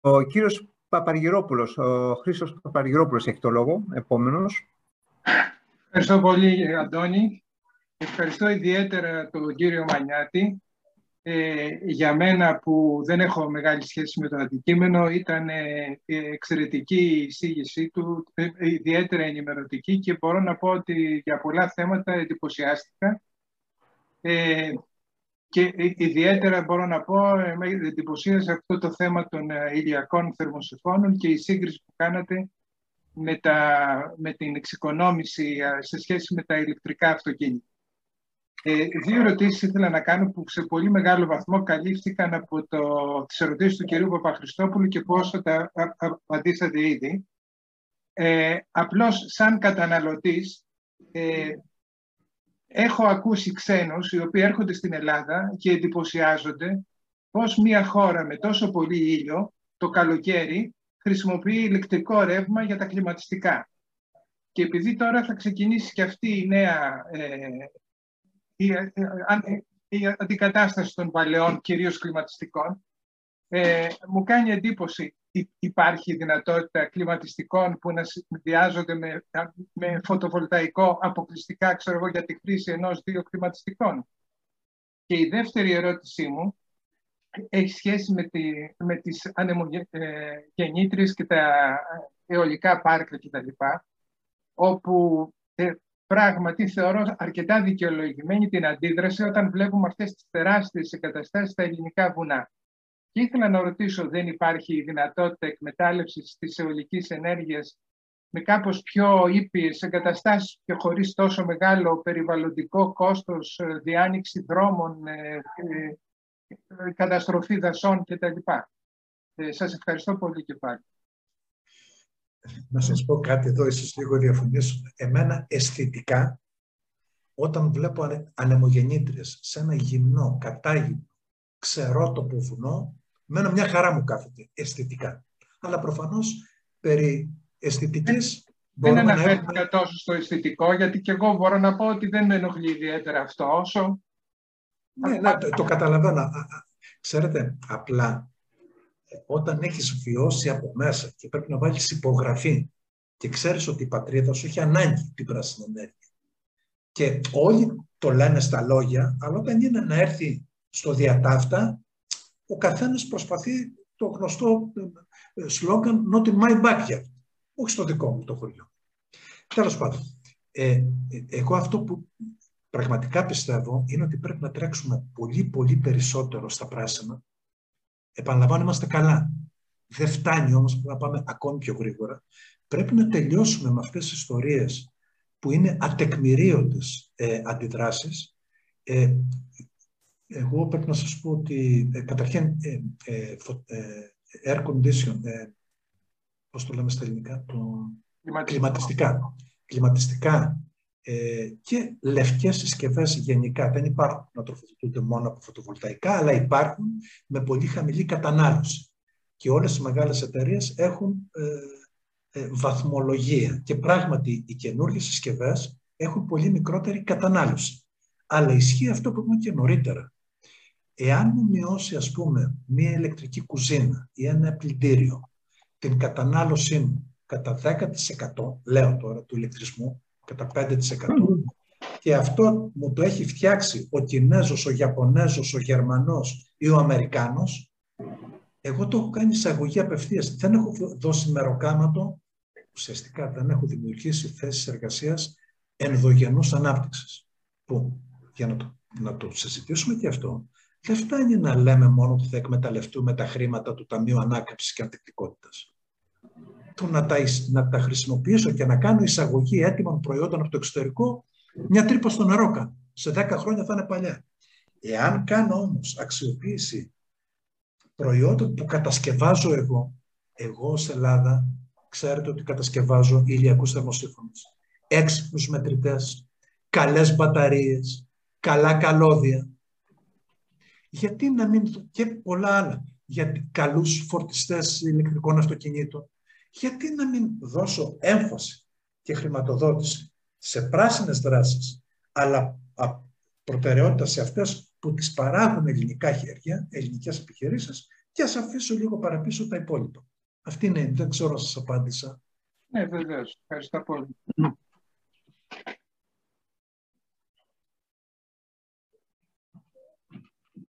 Ο κύριος Παπαργυρόπουλος, ο Χρήστος Παπαργυρόπουλος έχει το λόγο, επόμενος. Ευχαριστώ πολύ, Αντώνη. Ευχαριστώ ιδιαίτερα τον κύριο Μανιάτη. Ε, για μένα που δεν έχω μεγάλη σχέση με το αντικείμενο ήταν ε, εξαιρετική η εισήγησή του, ε, ιδιαίτερα ενημερωτική και μπορώ να πω ότι για πολλά θέματα εντυπωσιάστηκα. Ε, και ιδιαίτερα μπορώ να πω, με εντυπωσίασε αυτό το θέμα των ηλιακών θερμοσυφώνων και η σύγκριση που κάνατε με, τα, με την εξοικονόμηση σε σχέση με τα ηλεκτρικά αυτοκίνητα. Ε, δύο ερωτήσεις ήθελα να κάνω που σε πολύ μεγάλο βαθμό καλύφθηκαν από το, τις ερωτήσεις του κ. Παπαχριστόπουλου και πόσο τα απαντήσατε ήδη. Ε, απλώς, σαν καταναλωτής, ε, έχω ακούσει ξένους οι οποίοι έρχονται στην Ελλάδα και εντυπωσιάζονται πως μια χώρα με τόσο πολύ ήλιο το καλοκαίρι χρησιμοποιεί ηλεκτρικό ρεύμα για τα κλιματιστικά. Και επειδή τώρα θα ξεκινήσει και αυτή η νέα ε, η, ε, η αντικατάσταση των παλαιών, κυρίως κλιματιστικών, ε, μου κάνει εντύπωση υπάρχει δυνατότητα κλιματιστικών που να συνδυάζονται με, με φωτοβολταϊκό αποκλειστικά ξέρω εγώ, για τη χρήση ενός-δύο κλιματιστικών. Και η δεύτερη ερώτησή μου έχει σχέση με, τη, με τις ανεμογεννήτριες και τα αιωλικά πάρκα κτλ. όπου ε, πράγματι θεωρώ αρκετά δικαιολογημένη την αντίδραση όταν βλέπουμε αυτές τις τεράστιες εγκαταστάσεις στα ελληνικά βουνά. Και ήθελα να ρωτήσω, δεν υπάρχει δυνατότητα εκμετάλλευσης της αιωλικής ενέργειας με κάπως πιο ήπιες εγκαταστάσεις και χωρίς τόσο μεγάλο περιβαλλοντικό κόστος, ε, διάνοιξη δρόμων, ε, ε, καταστροφή δασών κτλ. Σας ευχαριστώ πολύ και πάλι να σας πω κάτι εδώ, ίσως λίγο διαφωνήσω. Εμένα αισθητικά, όταν βλέπω ανεμογεννήτριες σε ένα γυμνό, κατάγυμνο, ξερότοπο βουνό, μένα μια χαρά μου κάθεται, αισθητικά. Αλλά προφανώς περί αισθητικής δεν αναφέρθηκα έχουμε... τόσο στο αισθητικό, γιατί και εγώ μπορώ να πω ότι δεν με ενοχλεί ιδιαίτερα αυτό όσο... Ναι, ναι το, το καταλαβαίνω. Ξέρετε, απλά όταν έχεις βιώσει από μέσα και πρέπει να βάλεις υπογραφή και ξέρεις ότι η πατρίδα σου έχει ανάγκη την πράσινη ενέργεια. Και όλοι το λένε στα λόγια, αλλά όταν είναι να έρθει στο διατάφτα, ο καθένας προσπαθεί το γνωστό ε, σλόγκαν «Not in my backyard», όχι στο δικό μου το χωριό. Τέλος πάντων, ε, ε, εγώ αυτό που πραγματικά πιστεύω είναι ότι πρέπει να τρέξουμε πολύ πολύ περισσότερο στα πράσινα Επαναλαμβάνω, είμαστε καλά. Δεν φτάνει όμως να πάμε ακόμη πιο γρήγορα. Πρέπει να τελειώσουμε με αυτές τις ιστορίες που είναι ατεκμηρίωτες ε, αντιδράσεις. Ε, εγώ πρέπει να σας πω ότι ε, καταρχήν ε, ε, ε air condition, ε, πώς το λέμε στα ελληνικά, το... κλιματιστικά. Κλιματιστικά ε, και λευκές συσκευές γενικά. Δεν υπάρχουν να τροφοδοτούνται μόνο από φωτοβολταϊκά, αλλά υπάρχουν με πολύ χαμηλή κατανάλωση. Και όλες οι μεγάλες εταιρείες έχουν ε, ε, βαθμολογία. Και πράγματι οι καινούργιες συσκευές έχουν πολύ μικρότερη κατανάλωση. Αλλά ισχύει αυτό που είπαμε και νωρίτερα. Εάν μου μειώσει, ας πούμε, μία ηλεκτρική κουζίνα ή ένα πλυντήριο την κατανάλωσή μου κατά 10% λέω τώρα του ηλεκτρισμού, κατά 5%. Και αυτό μου το έχει φτιάξει ο Κινέζος, ο Ιαπωνέζος, ο Γερμανός ή ο Αμερικάνος. Εγώ το έχω κάνει εισαγωγή απευθείας. Δεν έχω δώσει μεροκάματο, ουσιαστικά δεν έχω δημιουργήσει θέσεις εργασίας ενδογενούς ανάπτυξης. Που, για να το, να το συζητήσουμε και αυτό, δεν φτάνει να λέμε μόνο ότι θα εκμεταλλευτούμε τα χρήματα του Ταμείου Ανάκαμψης και Αντικτικότητας το να τα, να τα χρησιμοποιήσω και να κάνω εισαγωγή έτοιμων προϊόντων από το εξωτερικό, μια τρύπα στο νερό κάνω. Σε 10 χρόνια θα είναι παλιά. Εάν κάνω όμως αξιοποίηση προϊόντων που κατασκευάζω εγώ, εγώ ως Ελλάδα, ξέρετε ότι κατασκευάζω ηλιακούς θερμοσύφωνους, έξυπνους μετρητές, καλές μπαταρίες, καλά καλώδια. Γιατί να μην... και πολλά άλλα; Για καλούς φορτιστές ηλεκτρικών αυτοκινήτων γιατί να μην δώσω έμφαση και χρηματοδότηση σε πράσινες δράσεις, αλλά προτεραιότητα σε αυτές που τις παράγουν ελληνικά χέρια, ελληνικές επιχειρήσεις και ας αφήσω λίγο παραπίσω τα υπόλοιπα. Αυτή είναι, δεν ξέρω αν σας απάντησα. Ναι, βεβαίως. Ευχαριστώ πολύ.